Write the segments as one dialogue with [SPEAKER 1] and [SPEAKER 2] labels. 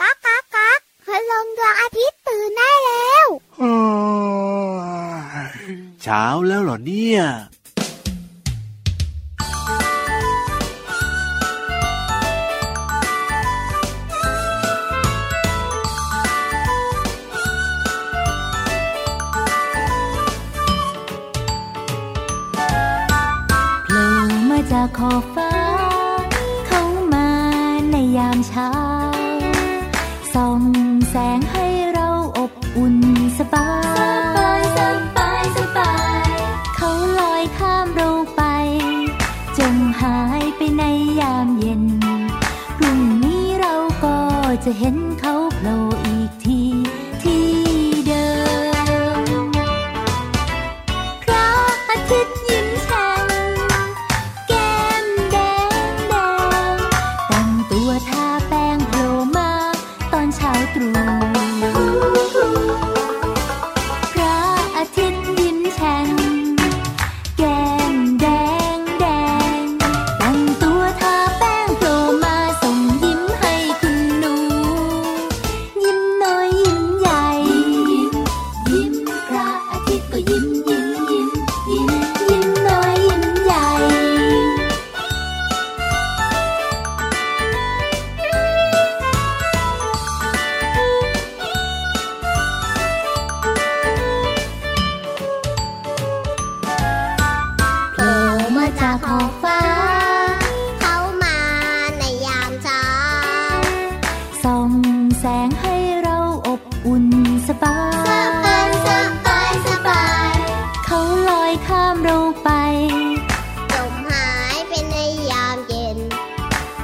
[SPEAKER 1] ก๊ากก๊ากก๊ากพลังดวงอาทิตย์ตื่นได้แล้ว
[SPEAKER 2] เช้าแล้วเหรอเนี่ย
[SPEAKER 3] ส่องแสงให้เราอบอุ่นสบาย สบาย สบาย สบา
[SPEAKER 1] ย เขา
[SPEAKER 3] ลอยข้ามเราไป
[SPEAKER 1] จมหายไปในยามเย็น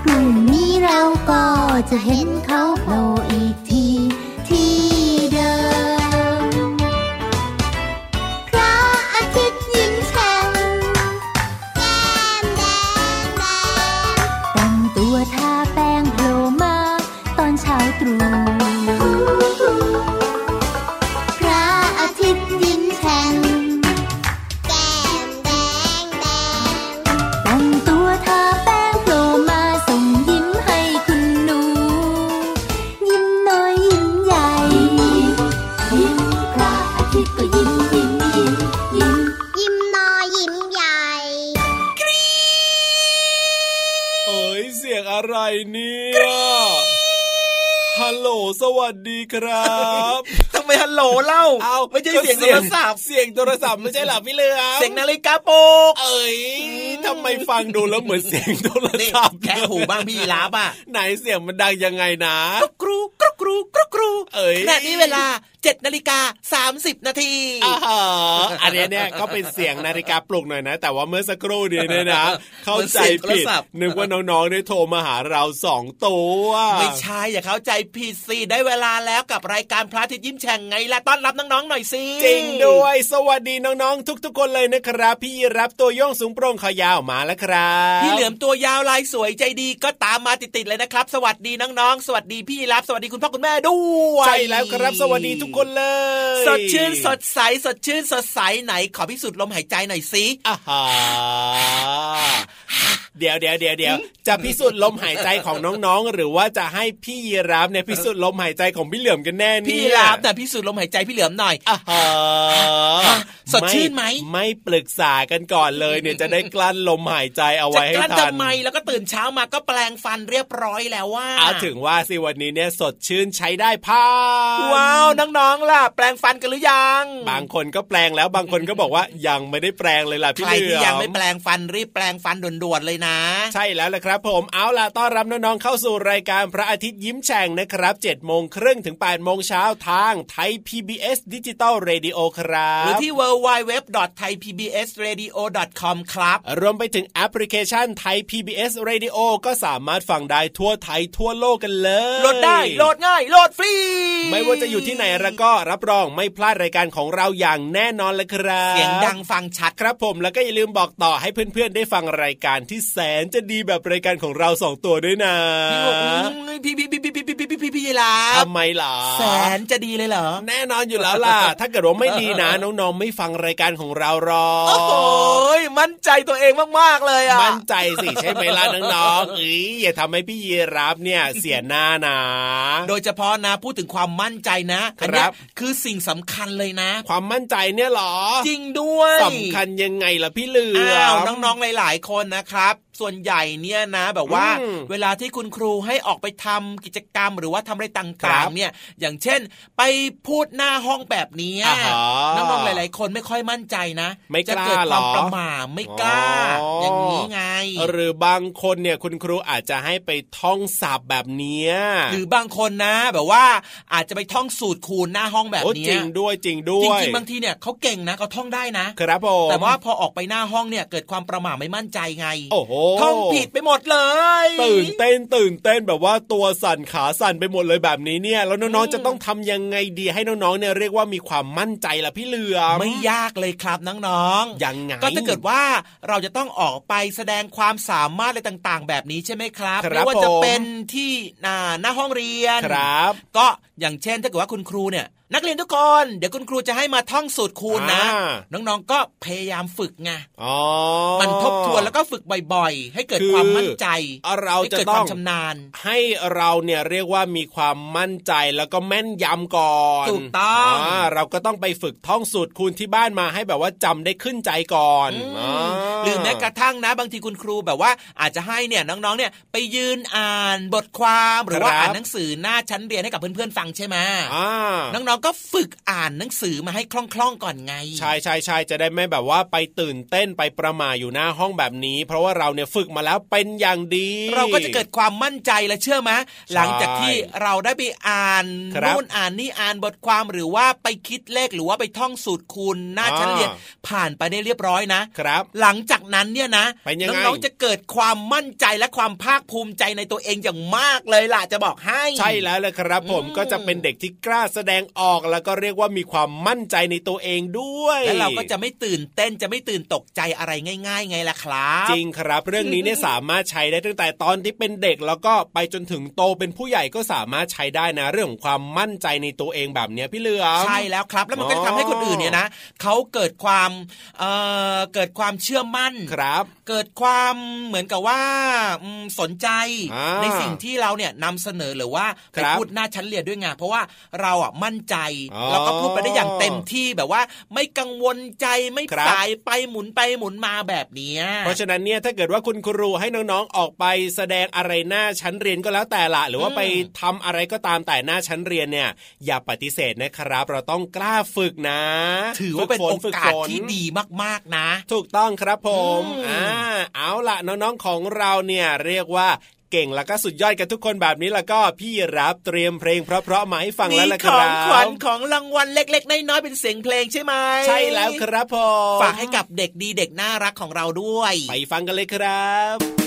[SPEAKER 3] พรุ่งนี้เราก็จะเห็น
[SPEAKER 1] ย
[SPEAKER 3] เสีย
[SPEAKER 4] งอะไรเนี่ยฮัลโหลสวัสดีครับ
[SPEAKER 5] ทำไมฮัลโหลเล่า
[SPEAKER 4] เอา
[SPEAKER 5] ไม่ใช่เสียงโทรศัพท์
[SPEAKER 4] เสียงโทรศัพท์ไม่ใช่เหรอพี่เหลือม
[SPEAKER 5] เสียงนาฬิกาปลุก
[SPEAKER 4] เอ้ยทำไมฟังดูแล้วเหมือนเสียงโทร
[SPEAKER 5] นี่
[SPEAKER 4] ศัพท์
[SPEAKER 5] แค่หูบ้างพี่ยีราบอะ
[SPEAKER 4] ไหนเสียงมันดังยังไงนะ
[SPEAKER 5] กรูกรูกรูกรูกรู
[SPEAKER 4] เอ้ย
[SPEAKER 5] ขณะนี้เวลา7นาฬิกา30 นาที
[SPEAKER 4] อ่าฮะอันเนี้ยเนี่ยก็เป็นเสียงนาฬิกาปลุกหน่อยนะ แต่ว่าเมื่อสักครู่เดียวเนี่ยนะ เข้าใจผิดนึกว่าน้องๆได้โทรมาหาเราสองตัว
[SPEAKER 5] ไม่ใช่อย่าเข้าใจผิดสิได้เวลาแล้วกับรายการพระอาทิตย์ยิ้มแฉ่งไงล่ะต้อนรับน้องๆหน่อยสิ
[SPEAKER 4] จริงด้วย สวัสดีน้องๆ ทุกๆคนเลยนะครับ พี่รับตัวโย่องสูงโปร่งขอยาวมาแล้วครับ
[SPEAKER 5] พี่เหลือมตัวยาวลายสวยใจดีก็ตามมาติดๆเลยนะครับ สวัสดีน้องๆ สวัสดีพี่ยีรับสวัสดีคุณพ่อคุณแม่ด้วย
[SPEAKER 4] ใช่แล้วครับ สวัสดีทุกคนเลย
[SPEAKER 5] สดชื่นสดใสสดชื่นสดใสไหน ขอพิสูจน์ลมหายใจหน่อยสิ
[SPEAKER 4] อ่าฮะ เดี๋ยวเดี๋ยวเดี๋ยวเดี๋ยวจะพิสูจน์ลมหายใจของน้องๆ หรือว่าจะให้พี่ยีรับเนี่ยพิสูจน์ลมหายใจของพี่เหลือมกันแน่เนี่ย
[SPEAKER 5] พี่รับแต่พิสูจน์ลมหายใจพี่เหลือมหน่อย
[SPEAKER 4] อ่าฮะ
[SPEAKER 5] สดชื่นไหม
[SPEAKER 4] ไม่ปรึกษากันก่อนเลยเนี่ยจะได้กลั้นลมหายใจเอา
[SPEAKER 5] จะ
[SPEAKER 4] ไว้ให้
[SPEAKER 5] กลั้น
[SPEAKER 4] ทัน
[SPEAKER 5] ทำไมแล้วก็ตื่นเช้ามาก็แปลงฟันเรียบร้อยแล้วว่า
[SPEAKER 4] เอาถึงว่าสิวันนี้เนี่ยสดชื่นใช้ได้พ่า
[SPEAKER 5] แล้วน้องๆล่ะ แปรงฟันกันหรือยัง
[SPEAKER 4] บางคนก็แปรงแล้วบางคนก็บอกว่ายังไม่ได้แปรงเลยล่ะพี่เหลื
[SPEAKER 5] ที่ยังไม่แปรงฟันรีบแปรงฟันด่วนๆเลยนะ
[SPEAKER 4] ใช่แล้วละครับผมเอาล่ะต้อนรับน้องๆเข้าสู่รายการพระอาทิตย์ยิ้มแฉ่งนะครับเจ็ดโมงครึ่งถึงแปดโมงเช้าทางไทย PBS Digital Radio ครับ
[SPEAKER 5] หรือที่ www.thaipbsradio.com ครับ
[SPEAKER 4] รวมไปถึงแอปพลิเคชันไทย PBS Radio ก็สามารถฟังได้ทั่วไทยทั่วโลกกันเลยย
[SPEAKER 5] โหลดได้โหลดง่ายโหลดฟรี
[SPEAKER 4] ไม่ว่าจะอยู่ที่ไหนแล้วก็รับรองไม่พลาดรายการของเราอย่างแน่นอนเลยครับ
[SPEAKER 5] เสียงดังฟังชัด
[SPEAKER 4] ครับผมแล้วก็อย่าลืมบอกต่อให้เพื่อนๆได้ฟังรายการที่แสนจะดีแบบรายการของเราสองตัวด้วยนะ
[SPEAKER 5] พี่บอกอืมพี่พี่พี่พี่พี่ พี่พี่พี่พี่ยีราฟ
[SPEAKER 4] ทำไมล่ะ
[SPEAKER 5] แสนจะดีเลยเหรอ
[SPEAKER 4] แน่นอนอยู่แล้วล่ะ ถ้าเกิดว่าไม่ดีนะน้องๆไม่ฟังรายการของเราหรอก
[SPEAKER 5] โอ้โหมั่นใจตัวเองมากๆเลยอะ
[SPEAKER 4] มั่นใจสิใช่ไหมล่ะน้องๆเอ้ยอย่าทำให้พี่ยีรับเนี่ยเสียหน้านะ
[SPEAKER 5] โดยเฉพาะนะพูดถึงความมั่นใจนะอันเนี้ยคือสิ่งสำคัญเลยนะ
[SPEAKER 4] ความมั่นใจเนี่ยเหรอ
[SPEAKER 5] จริงด้วย
[SPEAKER 4] สำคัญยังไงล่ะพี่เหลือ
[SPEAKER 5] อ้าว
[SPEAKER 4] ม
[SPEAKER 5] น้องๆหลายๆคนนะครับ ส่วนใหญ่เนี่ยนะ แบบว่า
[SPEAKER 4] อืม
[SPEAKER 5] เวลาที่คุณครูให้ออกไปทำกิจกรรม หรือว่าทำอะไรต
[SPEAKER 4] ครั่า
[SPEAKER 5] ง
[SPEAKER 4] บ
[SPEAKER 5] ๆเนี่ย อย่างเช่น ไปพูดหน้าห้องแบบนี้
[SPEAKER 4] อ่าฮะ
[SPEAKER 5] น้องๆห ลายๆคนไม่ค่อยมั่นใจนะ
[SPEAKER 4] ไม่กล้า
[SPEAKER 5] จะเกิดความ
[SPEAKER 4] เหรอ
[SPEAKER 5] ประหม่าไม่กล้า
[SPEAKER 4] อ๋อ
[SPEAKER 5] อ
[SPEAKER 4] อ
[SPEAKER 5] ย่างนี้ไง
[SPEAKER 4] หรือบางคนเนี่ยคุณครูอาจจะให้ไปท่องศัพท์แบบเนี้ย
[SPEAKER 5] หรือบางคนนะ แบบว่าอาจจะไปท่องสูตรคูณหน้าห้องแบบ
[SPEAKER 4] โอ้
[SPEAKER 5] เนี้
[SPEAKER 4] จริ
[SPEAKER 5] ย
[SPEAKER 4] งด้วยจริงด้
[SPEAKER 5] จ
[SPEAKER 4] วย
[SPEAKER 5] ริงๆบางทีเนี่ยเขาเก่งนะเขาท่องได้นะ
[SPEAKER 4] ครับผม
[SPEAKER 5] แต่ว่าพอออกไปหน้าห้องเนี่ยเกิดความประหม่าไม่มั่นใจไง
[SPEAKER 4] โอ้โห
[SPEAKER 5] ท่องผิดไปหมดเลย
[SPEAKER 4] ตื่นเต้นตื่นเต้นแบบว่าตัวสั่นขาสั่นไปหมดเลยแบบนี้เนี่ย แล้วน้องๆจะต้องทำยังไงดีให้น้องๆเนี่ยเรียกว่ามีความมั่นใจล่ะพี่เหลือม
[SPEAKER 5] ไม่ยากเลยครับน้องๆ
[SPEAKER 4] ยังไง
[SPEAKER 5] ก็ถ้าเกิดว่าเราจะต้องออกไปแสดงความสามารถอะไรต่างๆ แบบนี้ใช่ไหมครับ
[SPEAKER 4] ครับ
[SPEAKER 5] ไม่ว่าจะ
[SPEAKER 4] ผม
[SPEAKER 5] เป็นที่หน้าหน้าห้องเรียน
[SPEAKER 4] ครับ
[SPEAKER 5] ก็อย่างเช่นถ้าเกิดว่าคุณครูเนี่ย นักเรียนทุกคนเดี๋ยวคุณครูจะให้มาท่องสูตรคูณนะ
[SPEAKER 4] อ่า
[SPEAKER 5] น้องๆก็พยายามฝึกไง
[SPEAKER 4] อ๋อ
[SPEAKER 5] มันทบทวนแล้วก็ฝึกบ่อยๆ ให้เกิด
[SPEAKER 4] คือ
[SPEAKER 5] ความมั่นใจ
[SPEAKER 4] เรา
[SPEAKER 5] ให้
[SPEAKER 4] จะ
[SPEAKER 5] เกิด
[SPEAKER 4] ต้
[SPEAKER 5] ค
[SPEAKER 4] อ
[SPEAKER 5] วางมชำนาญ
[SPEAKER 4] ให้เราเนี่ยเรียกว่ามีความมั่นใจแล้วก็แม่นยำก่อน
[SPEAKER 5] ถูกต้องา
[SPEAKER 4] เราก็ต้องไปฝึกท่องสูตรคูณที่บ้านมาให้แบบว่าจำได้ขึ้นใจก่อน
[SPEAKER 5] อืม
[SPEAKER 4] อ่า
[SPEAKER 5] หรือแม้กระทั่งนะบางทีคุณครูแบบว่าอาจจะให้เนี่ยน้องๆเนี่ยไปยืนอ่านบทความหรือว่าอ่านหนังสือหน้าชั้นเรียนให้กับเพื่อนๆฟังใช่ไหม
[SPEAKER 4] อ่า
[SPEAKER 5] น้องๆก็ฝึกอ่านหนังสือมาให้คล่องๆก่อนไง
[SPEAKER 4] ใช่ใช่ใช่จะได้ไม่แบบว่าไปตื่นเต้นไปประหมาอยู่หน้าห้องแบบนี้ เพราะว่าเราเนี่ยฝึกมาแล้วเป็นอย่างดี
[SPEAKER 5] เราก็จะเกิดความมั่นใจและเชื่อไหมหลังจากที่เราได้ไปอ่าน
[SPEAKER 4] ครับ
[SPEAKER 5] นู่นอ่านนี่อ่านบทความหรือว่าไปคิดเลขหรือว่าไปท่องสูตรคูณหน้าชั้นเรียน
[SPEAKER 4] อ่า
[SPEAKER 5] ผ่านไปได้เรียบร้อยนะ
[SPEAKER 4] ครับ
[SPEAKER 5] หลังจากนั้นเนี่ยนะ
[SPEAKER 4] เป็นยังไง
[SPEAKER 5] น้องๆจะเกิดความมั่นใจและความภาคภูมิใจในตัวเองอย่างมากเลยล่ะจะบอกให้
[SPEAKER 4] ใช่แล้วเลยครับ ผม
[SPEAKER 5] อืม
[SPEAKER 4] ก็จะเป็นเด็กที่กล้าแสดงออกแล้วก็เรียกว่ามีความมั่นใจในตัวเองด้วย
[SPEAKER 5] แล้วเราก็จะไม่ตื่นเต้นจะไม่ตื่นตกใจอะไรง่าย ๆ ไงล่ะครับ
[SPEAKER 4] จริงครับ เรื่องนี้เนี่ยสามารถใช้ได้ตั้งแต่ตอนที่เป็นเด็กแล้วก็ไปจนถึงโตเป็นผู้ใหญ่ก็สามารถใช้ได้นะ เรื่องของความมั่นใจในตัวเองแบบเนี้ยพี่เหลือม
[SPEAKER 5] ใช่แล้วครับ แล้วมันก็
[SPEAKER 4] อ๋อ
[SPEAKER 5] ทำให้คนอื่นเนี่ยนะเขาเกิดความเอ่อเกิดความเชื่อมั่น
[SPEAKER 4] ครับ
[SPEAKER 5] เกิดความเหมือนกับว่าอืมสนใจ
[SPEAKER 4] อ่า
[SPEAKER 5] ในสิ่งที่เราเนี่ยนำเสนอหรือว่าไป
[SPEAKER 4] ครับ
[SPEAKER 5] พูดหน้าชั้นเรียนด้วยไงเพราะว่าเราอะมั่นใจ
[SPEAKER 4] อ๋อ
[SPEAKER 5] แล้วก็พูดไปได้อย่างเต็มที่แบบว่า ไม่กังวลใจไม่
[SPEAKER 4] ครับ
[SPEAKER 5] สายไปหมุนไปหมุนมาแบบเนี้ย
[SPEAKER 4] เพราะฉะนั้นเนี่ยถ้าเกิดว่าคุณครูให้น้องๆออกไปแสดงอะไรหน้าชั้นเรียนก็แล้วแต่ละหรือว่า
[SPEAKER 5] อืม
[SPEAKER 4] ไปทำอะไรก็ตามแต่หน้าชั้นเรียนเนี่ย อย่าปฏิเสธนะครับ เราต้องกล้าฝึกนะ
[SPEAKER 5] ถือว่าเป็น
[SPEAKER 4] ฝึ
[SPEAKER 5] โอ
[SPEAKER 4] ฝฝึ
[SPEAKER 5] กาส
[SPEAKER 4] ฝน
[SPEAKER 5] ที่ดีมากๆนะ
[SPEAKER 4] ถูกต้องครับผม
[SPEAKER 5] อืม
[SPEAKER 4] อ่าเอาล่ะน้องๆของเราเนี่ยเรียกว่าเก่งแล้วก็สุดยอดกันทุกคนแบบนี้แล้วก็พี่รับเตรียมเพลงเพราะๆมาให้ฟังแล้วล่ะค
[SPEAKER 5] ขอ
[SPEAKER 4] รั
[SPEAKER 5] งขวัญ
[SPEAKER 4] บ
[SPEAKER 5] ของรางวัลเล็ก ๆ น้อยๆเป็นเสียงเพลงใช่ไหม
[SPEAKER 4] ใช่แล้วครับผม
[SPEAKER 5] ฝากให้กับเด็กดีเด็กน่ารักของเราด้วย
[SPEAKER 4] ไปฟังกันเลยครับ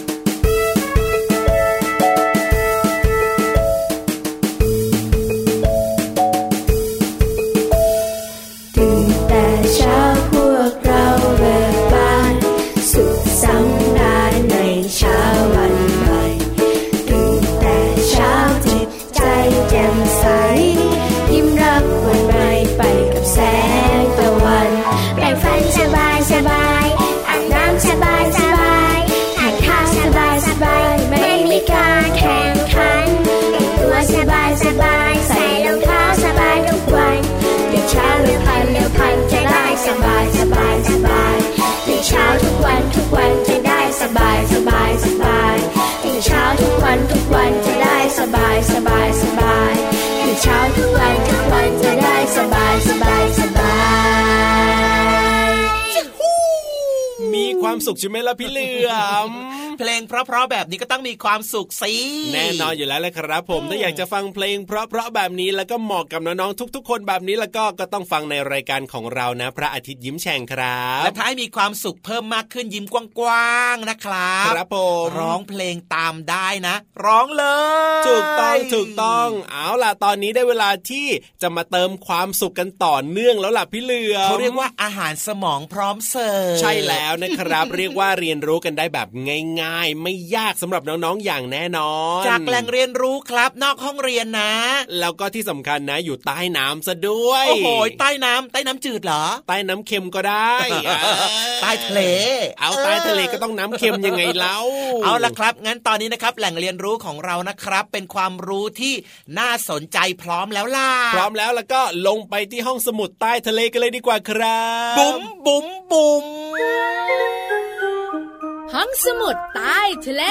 [SPEAKER 6] สุขใช่ไห
[SPEAKER 4] มล่ะพี่เหลือม
[SPEAKER 5] เพลงเพราะๆแบบนี้ก็ต้องมีความสุขสิ
[SPEAKER 4] แน่นอนอยู่แล้วแหละครับ ผมถ้าอยากจะฟังเพลงเพราะๆแบบนี้แล้วก็เหมาะกับน้องๆทุก ๆ คนแบบนี้แล้วก็ก็ต้องฟังในรายการของเรานะ พระอาทิตย์ยิ้มแฉ่งครับ
[SPEAKER 5] และถ้าให้มีความสุขเพิ่มมากขึ้นยิ้มกว้างๆนะครับ
[SPEAKER 4] ครับผม
[SPEAKER 5] ร้องเพลงตามได้นะ ร้องเลย
[SPEAKER 4] ถูกต้องถูกต้องเอาล่ะตอนนี้ได้เวลาที่จะมาเติมความสุขกันต่อเนื่องแล้วล่ะพี่เหลือม
[SPEAKER 5] เขาเรียกว่าอาหารสมองพร้อมเสิร์ฟ
[SPEAKER 4] ใช่แล้วนะครับ เรียกว่าเรียนรู้กันได้แบบง่ายไม่ยากสำหรับน้องๆอย่างแน่นอน
[SPEAKER 5] จากแหล่งเรียนรู้ครับนอกห้องเรียนนะ
[SPEAKER 4] แล้วก็ที่สำคัญนะอยู่ใต้น้ำซะด้วย
[SPEAKER 5] โอ้โหใต้น้ำใต้น้ำจืดเหรอ
[SPEAKER 4] ใต้น้ำเค็มก็ได้
[SPEAKER 5] ใต้ทะเล
[SPEAKER 4] เอาใต้ทะเลก็ต้องน้ำเค็มยังไงเล่า
[SPEAKER 5] เอาละครับ งั้นตอนนี้นะครับแหล่งเรียนรู้ของเรานะครับ เป็นความรู้ที่น่าสนใจพร้อมแล้วล่ะ
[SPEAKER 4] พร้อมแล้วแล้วก็ลงไปที่ห้องสมุดใต้ทะเลกันเลยดีกว่าครับ
[SPEAKER 5] บุ๋มบุ๋มบุ๋ม
[SPEAKER 7] ห้องสมุดใต้ทะเล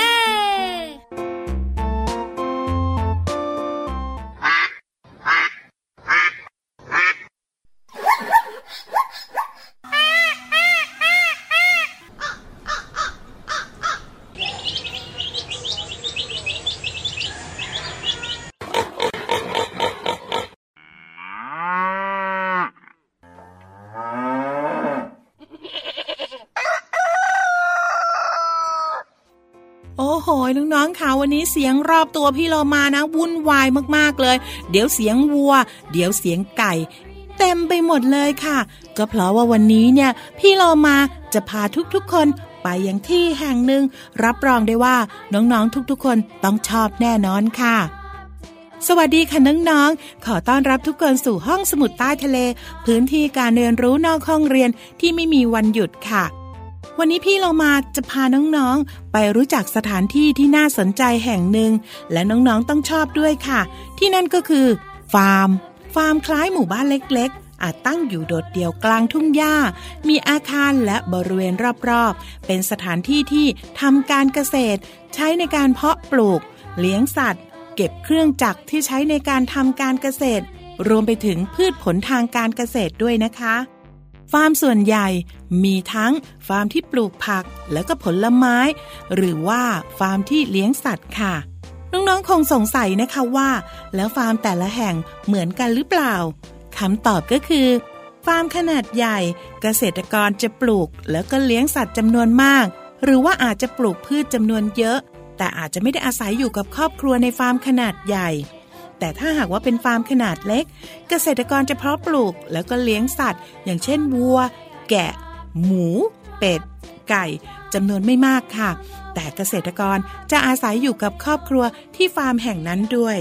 [SPEAKER 8] ค่ะวันนี้เสียงรอบตัวพี่โลมานะ วุ่นวายมากๆเลย เดี๋ยวเสียงวัว เดี๋ยวเสียงไก่ เต็มไปหมดเลยค่ะ ก็เพราะว่าวันนี้เนี่ย พี่โลมาจะพาทุกๆคนไปยังที่แห่งหนึ่ง รับรองได้ว่าน้องๆทุกๆ คนต้องชอบแน่นอนค่ะสวัสดีค่ะน้องๆ ขอต้อนรับทุกคนสู่ห้องสมุดใต้ทะเล พื้นที่การเรียนรู้นอกห้องเรียนที่ไม่มีวันหยุดค่ะ วันนี้พี่เรามาจะพาน้องๆ ไปรู้จักสถานที่ที่น่าสนใจแห่งหนึ่ง และน้องๆต้องชอบด้วยค่ะ ที่นั่นก็คือ ฟาร์ม ฟาร์มคล้ายหมู่บ้านเล็กๆ อาจตั้งอยู่โดดเดี่ยวกลางทุ่งหญ้า มีอาคารและบริเวณรอบๆ เป็นสถานที่ที่ทำการเกษตร ใช้ในการเพาะปลูก เลี้ยงสัตว์ เก็บเครื่องจักรที่ใช้ในการทำการเกษตร รวมไปถึงพืชผลทางการเกษตรด้วยนะคะ ฟาร์มส่วนใหญ่มีทั้งฟาร์มที่ปลูกผักแล้วก็ผลไม้ หรือว่าฟาร์มที่เลี้ยงสัตว์ค่ะ น้องๆคงสงสัยนะคะว่า แล้วฟาร์มแต่ละแห่งเหมือนกันหรือเปล่าคำตอบก็คือ ฟาร์มขนาดใหญ่เกษตรกรจะปลูก แล้วก็เลี้ยงสัตว์จำนวนมาก หรือว่าอาจจะปลูกพืชจำนวนเยอะ แต่อาจจะไม่ได้อาศัยอยู่กับครอบครัวในฟาร์มขนาดใหญ่ แต่ถ้าหากว่าเป็นฟาร์มขนาดเล็ก เกษตรกรจะเพาะปลูกแล้วก็เลี้ยงสัตว์ อย่างเช่นวัว แกะ หมู เป็ด ไก่จำนวนไม่มากค่ะ แต่เกษตรกรจะอาศัยอยู่กับครอบครัวที่ฟาร์มแห่งนั้นด้วย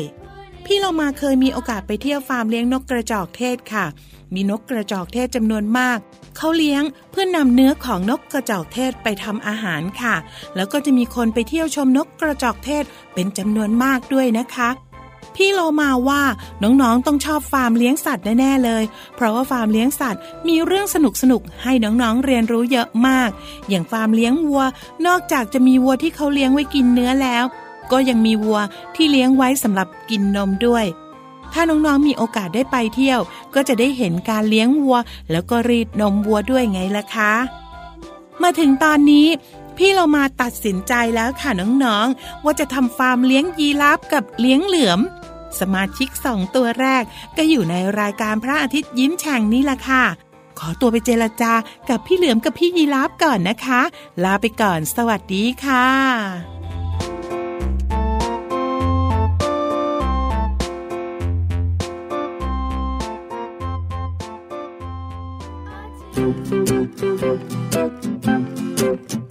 [SPEAKER 8] พี่เรามาเคยมีโอกาสไปเที่ยวฟาร์มเลี้ยงนกกระจอกเทศค่ะ มีนกกระจอกเทศจำนวนมาก เขาเลี้ยงเพื่อนนำเนื้อของนกกระจอกเทศไปทำอาหารค่ะ แล้วก็จะมีคนไปเที่ยวชมนกกระจอกเทศเป็นจำนวนมากด้วยนะคะ พี่โลมาว่าน้องๆต้องชอบฟาร์มเลี้ยงสัตว์แน่ๆเลย เพราะว่าฟาร์มเลี้ยงสัตว์ มีเรื่องสนุกๆให้น้องๆเรียนรู้เยอะมาก อย่างฟาร์มเลี้ยงวัว นอกจากจะมีวัวที่เขาเลี้ยงไว้กินเนื้อแล้ว ก็ยังมีวัวที่เลี้ยงไว้สำหรับกินนมด้วยถ้าน้องๆมีโอกาสได้ไปเที่ยว ก็จะได้เห็นการเลี้ยงวัว แล้วก็รีดนมวัวด้วยไงล่ะคะ มาถึงตอนนี้ พี่เรามาตัดสินใจแล้วค่ะน้องๆ ว่าจะทำฟาร์มเลี้ยงยีราฟกับเลี้ยงเหลือม สมาชิกสองตัวแรก ก็อยู่ในรายการพระอาทิตย์ยิ้มแฉ่งนี่แหละค่ะ ขอตัวไปเจรจากับพี่เหลือมกับพี่ยีราฟก่อนนะคะ ลาไปก่อนสวัสดีค่ะ
[SPEAKER 1] พู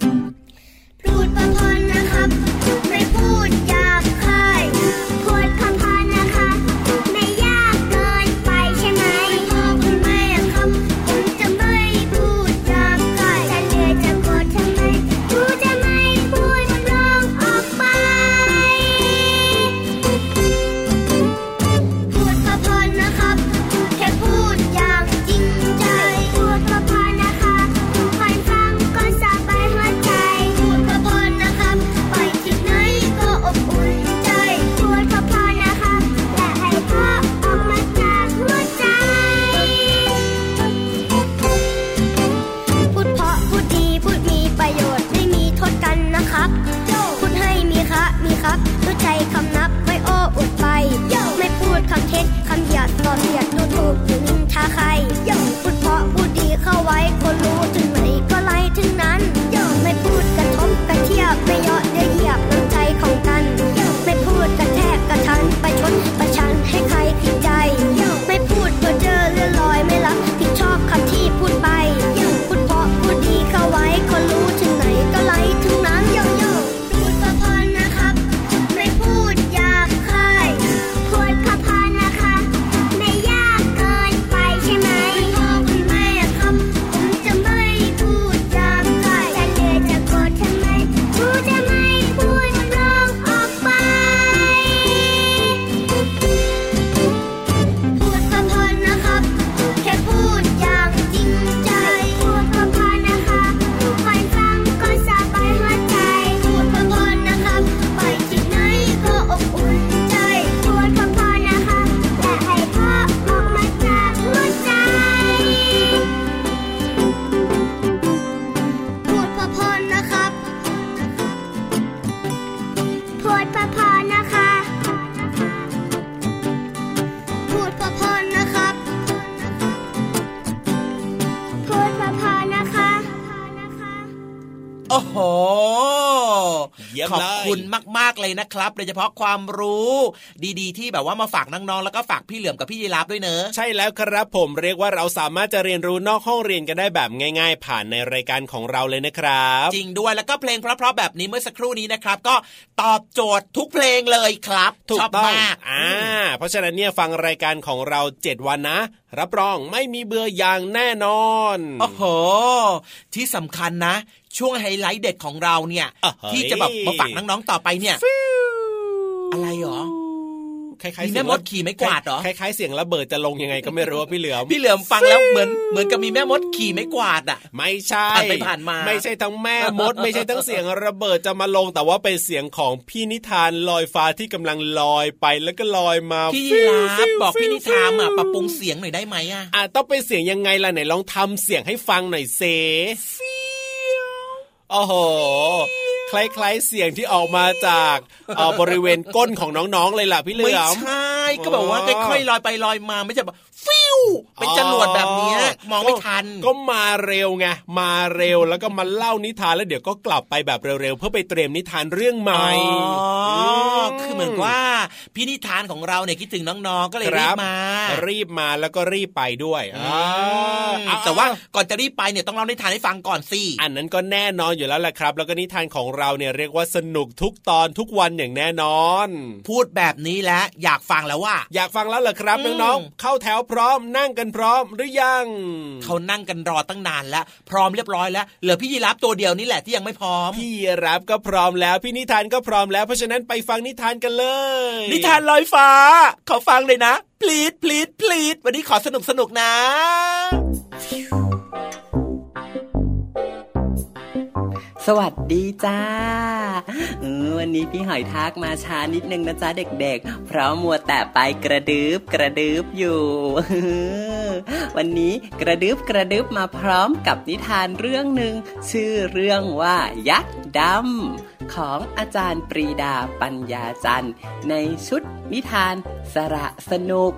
[SPEAKER 1] เล
[SPEAKER 4] ย
[SPEAKER 5] นะครับ โดยเฉพาะความรู้ดีๆ ที่แบบว่ามาฝากน้องๆแล้วก็ฝากพี่เหลือมกับพี่ยีราฟด้วยเนอะ
[SPEAKER 4] ใช่แล้วครับผมเรียกว่าเราสามารถจะเรียนรู้นอกห้องเรียนกันได้แบบง่าย ๆ ผ่านในรายการของเราเลยนะครับ
[SPEAKER 5] จริงด้วยแล้วก็เพลงเพราะๆแบบนี้เมื่อสักครู่นี้นะครับ ก็ตอบโจทย์ทุกเพลงเลยครับ
[SPEAKER 4] ถู
[SPEAKER 5] ช
[SPEAKER 4] ก
[SPEAKER 5] อบ
[SPEAKER 4] ต้อง
[SPEAKER 5] มาก
[SPEAKER 4] อ่าเพราะฉะนั้นเนี่ยฟังรายการของเรา 7 วันนะ รับรองไม่มีเบื่ออย่างแน่นอน
[SPEAKER 5] โอ้โห ที่สำคัญนะ ช่วงไฮไลท์เด็ดของเราเนี่ย
[SPEAKER 4] อะเฮ้ย
[SPEAKER 5] ที่จะแบบมาฝากน้องๆต่อไปเนี่ย อะไรหรอ
[SPEAKER 4] คล้ายๆ
[SPEAKER 5] มี
[SPEAKER 4] เสี
[SPEAKER 5] แม่
[SPEAKER 4] ยง
[SPEAKER 5] มดขี่ไม้กวาดเหรอ
[SPEAKER 4] คล้ายๆเสียงระเบิดจะลงยังไงก็ไม่รู้ว่าพี่เหลือม
[SPEAKER 5] พี่เหลือมฟังแล้วเหมือนเหมือนกับมีแม่มดขี่ไม้กวาดอะ
[SPEAKER 4] ไม่ใช่
[SPEAKER 5] ผ่านไปผ่านมา
[SPEAKER 4] ไม่ใช่ทั้งแม่มด ไม่ใช่ทั้งเสียงระเบิดจะมาลง แต่ว่าเป็นเสียงของพี่นิทานลอยฟ้าที่กำลังลอยไปแล้วก็ลอยมา
[SPEAKER 5] พี่
[SPEAKER 4] ฟิว
[SPEAKER 5] ลา
[SPEAKER 4] ฟิ
[SPEAKER 5] บ
[SPEAKER 4] ว
[SPEAKER 5] บอกพี่นิ
[SPEAKER 4] ฟิว
[SPEAKER 5] ทามอะ
[SPEAKER 4] ฟิว
[SPEAKER 5] ปรับปรุงเสียงหน่อยได้ไหมอะ
[SPEAKER 4] อะต้องเป็นเสียงยังไงล่ะไหนลองทำเสียงให้ฟังหน่อยเซโอ้โห คล้ายๆเสียงที่ออกมาจากเอ่อบริเวณก้นของน้องๆเลยล่ะพี่เหลื
[SPEAKER 5] ไม่
[SPEAKER 4] อม
[SPEAKER 5] ใช่ก็แบบว่าค่อยๆลอยไปลอยมาไม่ใช่แบบฟิวเป็นจรวดแบบเนี้ยมองไม่ทัน
[SPEAKER 4] ก็มาเร็วไงมาเร็วแล้วก็มาเล่านิทานแล้วเดี๋ยวก็กลับไปแบบเร็วๆเพื่อไปเตรียมนิทานเรื่องใหม่
[SPEAKER 5] อ๋อ
[SPEAKER 4] ม
[SPEAKER 5] คือเหมือนว่าพี่นิทานของเราเนี่ยคิดถึงน้องๆก็เลยรีบมา
[SPEAKER 4] รีบมาแล้วก็รีบไปด้วย
[SPEAKER 5] อื
[SPEAKER 4] อ่าม
[SPEAKER 5] แต่ว่าก่อนจะรีบไปเนี่ยต้องเล่านิทานให้ฟังก่อนสิ
[SPEAKER 4] อันนั้นก็แน่นอนอยู่แล้วแหละครับ แล้วก็นิทานของเราเนี่ยเรียกว่าสนุกทุกตอนทุกวันอย่างแน่นอน
[SPEAKER 5] พูดแบบนี้แล้วอยากฟังแล้วว่า
[SPEAKER 4] อยากฟังแล้วเหรอครับ
[SPEAKER 5] อืม
[SPEAKER 4] น้องๆเข้าแถวพร้อมนั่งกันพร้อมหรือยัง
[SPEAKER 5] เขานั่งกันรอตั้งนานแล้ว พร้อมเรียบร้อยแล้วเหลือพี่ยีรับตัวเดียวนี่แหละที่ยังไม่พร้อม
[SPEAKER 4] พี่รับก็พร้อมแล้วพี่นิทานก็พร้อมแล้วเพราะฉะนั้นไปฟังนิทานกันเลย
[SPEAKER 5] นิทานลอยฟ้าขอฟังเลยนะพลีดพลีดพลีดวันนี้ขอสนุกสนุกนะ
[SPEAKER 9] สวัสดีจ้าเออวันนี้พี่หอยทากมาช้านิดนึงนะจ๊ะเด็กๆ เพราะมัวแต่ไปกระดึบกระดึบอยู่ วันนี้กระดึบกระดึบมาพร้อมกับนิทานเรื่องหนึ่งชื่อเรื่องว่ายักษ์ดำของอาจารย์ปรีดาปัญญาจันทร์ในชุดนิทานสระสนุก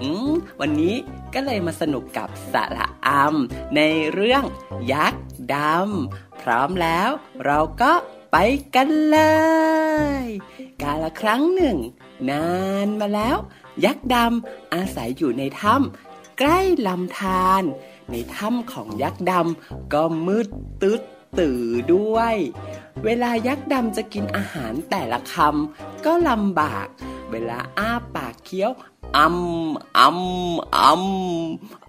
[SPEAKER 9] อืมวันนี้ ก็เลยมาสนุกกับสระอำในเรื่องยักษ์ดำพร้อมแล้วเราก็ไปกันเลย กาละครั้งหนึ่ง นานมาแล้ว ยักษ์ดำอาศัยอยู่ในถ้ำใกล้ลำธารในถ้ำของยักษ์ดำก็มืดตึ๊ดตื่อด้วย เวลายักษ์ดำจะกินอาหารแต่ละคำก็ลำบาก เวลาอ้าปากเคี้ยว อัมอัมอัม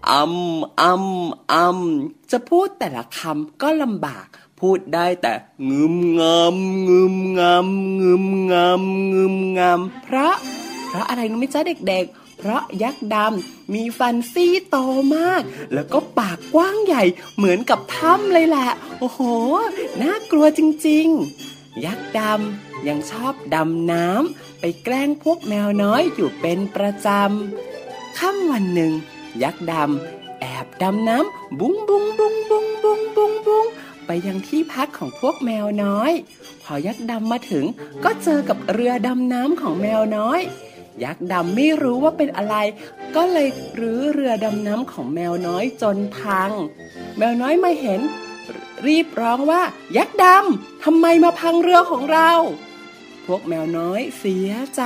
[SPEAKER 9] อัมอัมอัมจะพูดแต่ละคำก็ลำบาก พูดได้แต่งึมงำงึมงำงึมงำงึมงำเพราะ เพราะอะไรรู้ไหมจ๊ะเด็กๆ เพราะยักษ์ดำมีฟันซี่โตมาก แล้วก็ปากกว้างใหญ่เหมือนกับถ้ำเลยแหละ โอ้โห น่ากลัวจริง ๆ ยักษ์ดำ ยังชอบดำน้ำไปแกล้งพวกแมวน้อยอยู่เป็นประจำค่ำวันหนึ่ง ยักษ์ดำแอบดำน้ำบุ้งบุ้งบุ้งบุ้งบุ้งบุ้งบุ้งไปยังที่พักของพวกแมวน้อย พอยักษ์ดำมาถึง ก็เจอกับเรือดำน้ำของแมวน้อย ยักษ์ดำไม่รู้ว่าเป็นอะไร ก็เลยรื้อเรือดำน้ำของแมวน้อยจนพัง แมวน้อยมาเห็น รีบร้องว่า ยักษ์ดำทำไมมาพังเรือของเรา วกแมวน้อยเสียใจ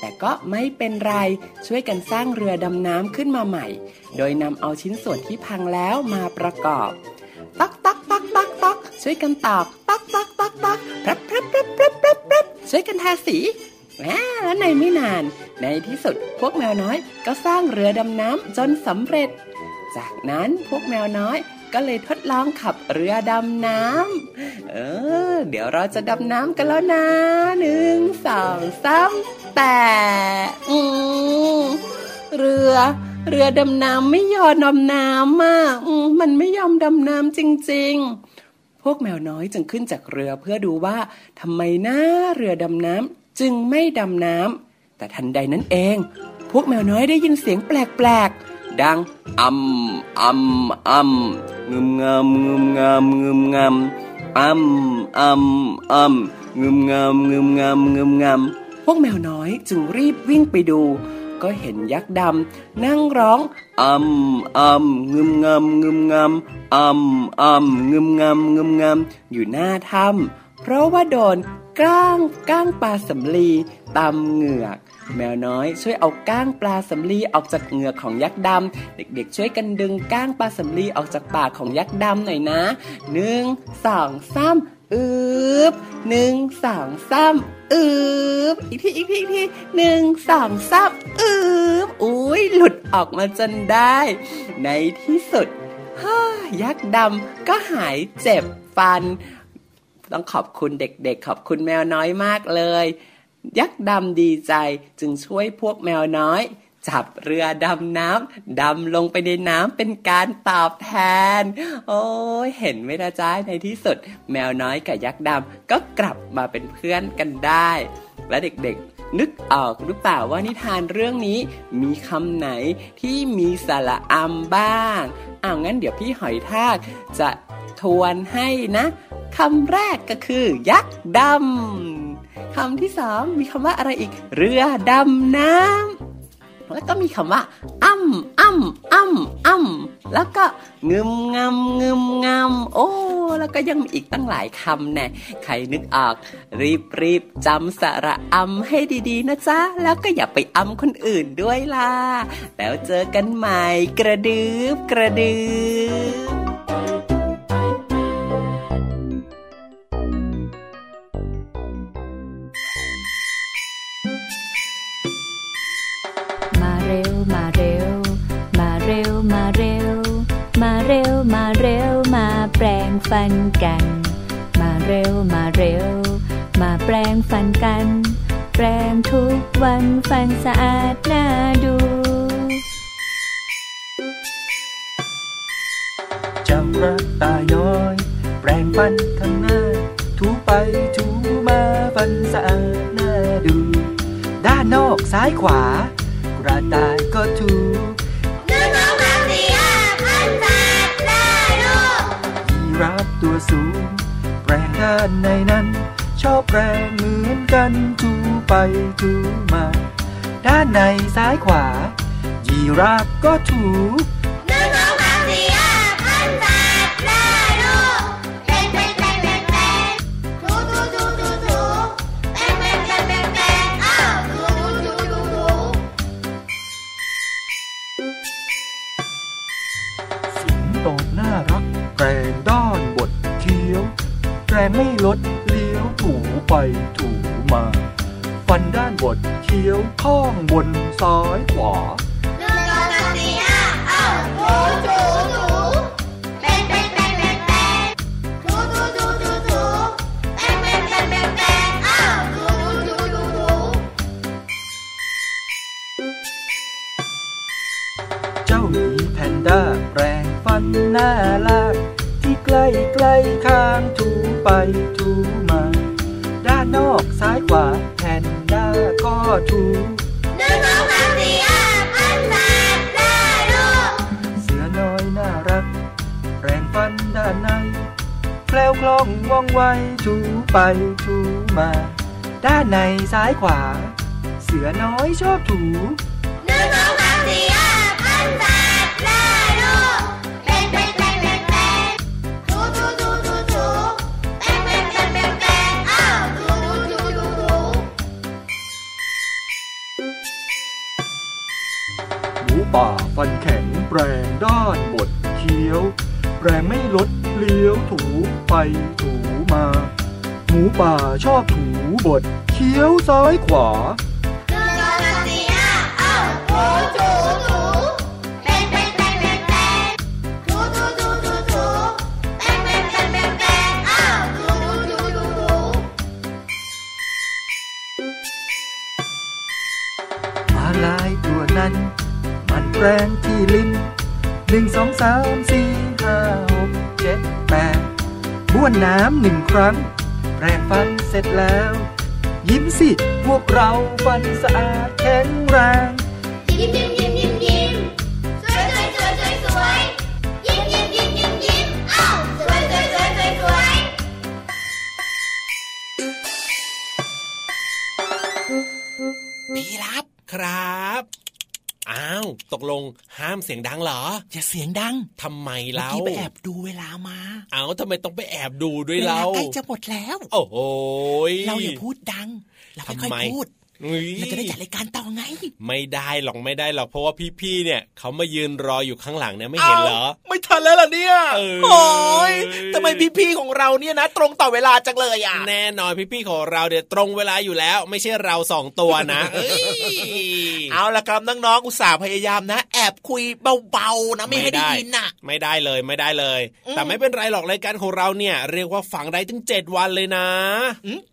[SPEAKER 9] แต่ก็ไม่เป็นไรช่วยกันสร้างเรือดำน้ำขึ้นมาใหม่ โดยนำเอาชิ้นส่วนที่พังแล้วมาประกอบตักตักตักตักตักช่วยกันตอกตักตักตักตักพรับพรับพรับพรับพรับพรับช่วยกันทาสีแหมแล้วในไม่นาน ในที่สุดพวกแมวน้อยก็สร้างเรือดำน้ำจนสำเร็จ จากนั้นพวกแมวน้อย ก็เลยทดลองขับเรือดำน้ำเออ เดี๋ยวเราจะดำน้ำกันแล้วนะหนึ่งสองสามแต่อืมเรือ เรือดำน้ำไม่ยอมดำน้ำอะอืมมันไม่ยอมดำน้ำจริง ๆ พวกแมวน้อยจึงขึ้นจากเรือเพื่อดูว่าทำไมนะเรือดำน้ำจึงไม่ดำน้ำแต่ทันใดนั้นเอง พวกแมวน้อยได้ยินเสียงแปลกๆ ดังอัมอัมอัมงึมงำงึมงำงึมงำอัมอัมอัมงึมงำงึมงำงึมงำพวกแมวน้อยจึงรีบวิ่งไปดู ก็เห็นยักษ์ดำนั่งร้องอัมอัมงึมงำงึมงำอัมอัมงึมงำงึมงำอยู่หน้าถ้ำเพราะว่าโดนก้างก้างปลาสำลีตำเหงือก แมวน้อยช่วยเอาก้างปลาสำลีออกจากเหงือกของยักษ์ดำเด็กๆ ช่วยกันดึงก้างปลาสำลีออกจากปากของยักษ์ดำหน่อยนะหนึ่งสองสามอืบหนึ่งสองสามอืบอีกทีอีกทีอีกทีหนึ่งสองสามอืบอุ้ยหลุดออกมาจนได้ ในที่สุดฮ่ายักษ์ดำก็หายเจ็บฟัน ต้องขอบคุณเด็กๆ ขอบคุณแมวน้อยมากเลย ยักษ์ดำดีใจจึงช่วยพวกแมวน้อย จับเรือดำน้ำดำลงไปในน้ำเป็นการตอบแทน โอ้ยเห็นไหมนะจ๊ะในที่สุด แมวน้อยกับยักษ์ดำก็กลับมาเป็นเพื่อนกันได้ และเด็กๆ นึกออกหรือเปล่าว่านิทานเรื่องนี้ มีคำไหนที่มีสระอัมบ้างอ้าวงั้นเดี๋ยวพี่หอยทากจะทวนให้นะคำแรกก็คือ ยักษ์ดำ คำที่สองมีคำว่าอะไรอีก เรือดำน้ำแล้วก็มีคำว่าอ้ำอ้ำอ้ำอ้ำแล้วก็งึมงำงึมงำโอ้แล้วก็ยังมีอีกตั้งหลายคำแน่ใครนึกออก รีบรีบจำสระอัมให้ดีๆ นะจ๊ะ แล้วก็อย่าไปอัมคนอื่นด้วยล่ะ แล้วเจอกันใหม่กระดึบกระดึบ
[SPEAKER 3] ฟันกัน มาเร็วมาเร็ว มาแปลงฟันกัน แปลงทุกวันฟันสะอาดน่าดู
[SPEAKER 10] เจ้ากระต่าย้อย แปรงฟันข้างหน้า ถูไปถูมาฟันสะอาดน่าดู ด้านนอกซ้ายขวา กระต่ายก็ถู ราฟตัวสูง แปรงด้านในนั้น ชอบแปรงเหมือนกันถูไปถูมา ด้านในซ้ายขวา ยีราฟก็ถู
[SPEAKER 1] แร
[SPEAKER 10] งไม่ลดเลี้ยวถูไปถูมา ฟันด้านบดเคี้ยวข้องบนซ้ายขวา
[SPEAKER 1] หนึ่งสองสามสี่ห้าอ้าถูถูถูเต้นเต้นเต้นเต้นเต้นถูถูถูถูเต้นเต้นเต้นเต้นเต้นอ้าถูถูถู
[SPEAKER 10] เจ้าหมีแพนด้าแปรงฟันหน้าลา กที่ใกล้ใกล้ข้างถูไปถูมา ด้านนอกซ้ายขวาแพนด้าก็ถู
[SPEAKER 1] หนึ่งสองสามสี่ห้าพันแปดได้ลูก
[SPEAKER 10] เสือน้อยน่ารัก แรงฟันด้านในแคล้วคล่องว่องไวถูไปถูมา ด้านในซ้ายขวา เสือน้อยชอบถู
[SPEAKER 1] หนึ่งสอง ป่า
[SPEAKER 10] ฟันแข็งแปรงด้านบดเคี้ยว แปรงไม่ลดเลี้ยวถูไปถูมา หมูป่าชอบถูบดเคี้ยวซ้ายขวา แปรงที่ลิ้นหนึ่งสองสามสี่ห้าหกเจ็ดแปดบ้วนน้ำหนึ่งครั้ง แปรงฟันเสร็จแล้ว ยิ้มสิ พวกเราฟันสะอาดแข็งแรง
[SPEAKER 1] ยิ้มยิ้มยิ้มยิ้มยิ้มสวยสวยสวยสวยสวยยิ้มยิ้มยิ้มยิ้มยิ้มอ้าวสวยสวยสวยสวยสวย
[SPEAKER 5] พี่รับ
[SPEAKER 4] ครับ
[SPEAKER 1] อ้าว ตกลงห้ามเสียงดังเหรอ
[SPEAKER 5] อย่าเสียงดัง
[SPEAKER 1] ทำไม
[SPEAKER 5] เล่าไปแอบดูเวลามา
[SPEAKER 1] อ้าวทาไมต้องไปแอบดูด้วย
[SPEAKER 5] เราใกล้จะหมดแล้ว
[SPEAKER 1] โอ้โห
[SPEAKER 5] เราอย่าพูดดัง เราไม่ค่อยพูด มันจะได้จัดรายการต่อไง
[SPEAKER 1] ไม่ได้หรอกไม่ได้หรอกเพราะว่าพี่ๆเนี่ยเขามายืนรออยู่ข้างหลังเนี่ยไม่เห็นเหรอ
[SPEAKER 5] ไม่ทันแล้วล่ะเนี่ยโอ้ยทำไมพี่ๆของเราเนี่ยนะ ตรงต่อเวลาจังเลยอะ
[SPEAKER 1] แน่นอนพี่ๆของเราเดี๋ยวตรงเวลาอยู่แล้ว ไม่ใช่เราสองตัวนะเอา
[SPEAKER 5] ละครับน้องๆอุตส่าห์พยายามนะ แอบคุยเบาๆนะไม่ให้ได้ยินอะ
[SPEAKER 1] ไม่ได้เลยไม่ได้เลย แต่ไม่เป็นไรหรอกรายการของเราเนี่ย เรียกว่าฟังได้ถึงเจ็ดวันเลยนะ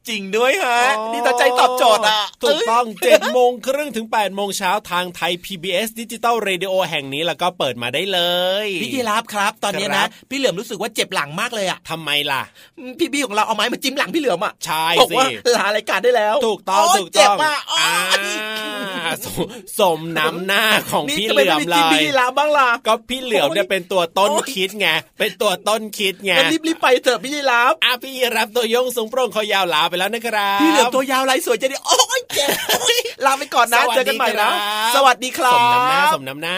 [SPEAKER 5] จริงด้วยฮะนี่ตั้งใจตอบโจทย์อะ
[SPEAKER 1] ถูกกต้อง
[SPEAKER 5] เจ็
[SPEAKER 1] ดโมงครึ่งถึงแปดโมงเช้าทางไทย PBS Digital Radio แห่งนี้แล้วก็เปิดมาได้เลย
[SPEAKER 5] พี่ยีราฟครับ ตอนนี้นะ พี่เหลือมรู้สึกว่าเจ็บหลังมากเลยอะ
[SPEAKER 1] ทำไมล่ะ
[SPEAKER 5] พี่บี้ของเราเอาไม้มาจิ้มหลังพี่เหลือมอะ
[SPEAKER 1] ใช่สิ
[SPEAKER 5] บอกว่าลารายการได้แล้ว
[SPEAKER 1] ถูกต้องถูกต้อง
[SPEAKER 5] อ่า
[SPEAKER 1] สมน้ำหน้าของพี่เหลือ
[SPEAKER 5] ม
[SPEAKER 1] เลย
[SPEAKER 5] บ้างล่ะ
[SPEAKER 1] ก็พี่เหลือมเนี่ยเป็นตัวต้นคิดไงเป็นตัวต้นคิดไง
[SPEAKER 5] รีบรีบไปเถอะพี่ยีราฟ
[SPEAKER 1] อะพี่ยีราฟตัวยงสูงโปร่งคอยาวลาไปแล้วนะครับ
[SPEAKER 5] พี่เหลือมตัวยาวลายสวยจะได้โอ้ยเจ็บลาไปก่อนนะเจอกันใหม่นะ สวัสดีครับ
[SPEAKER 1] สมน้ำหน้าสมน้ำหน้า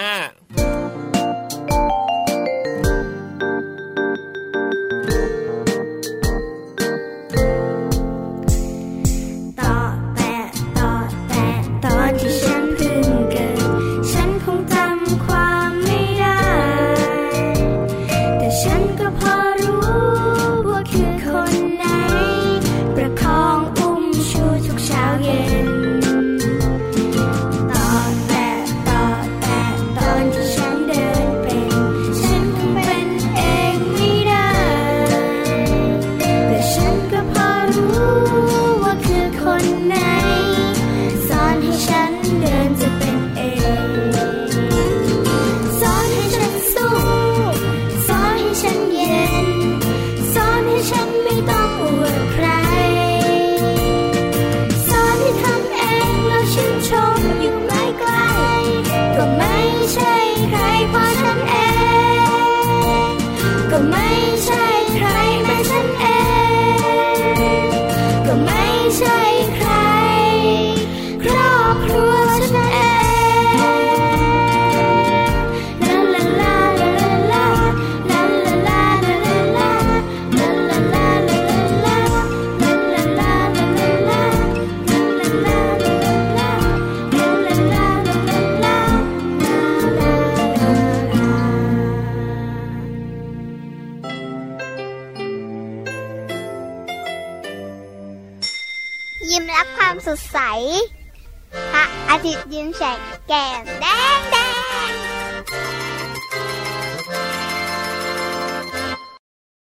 [SPEAKER 11] ยิ้ม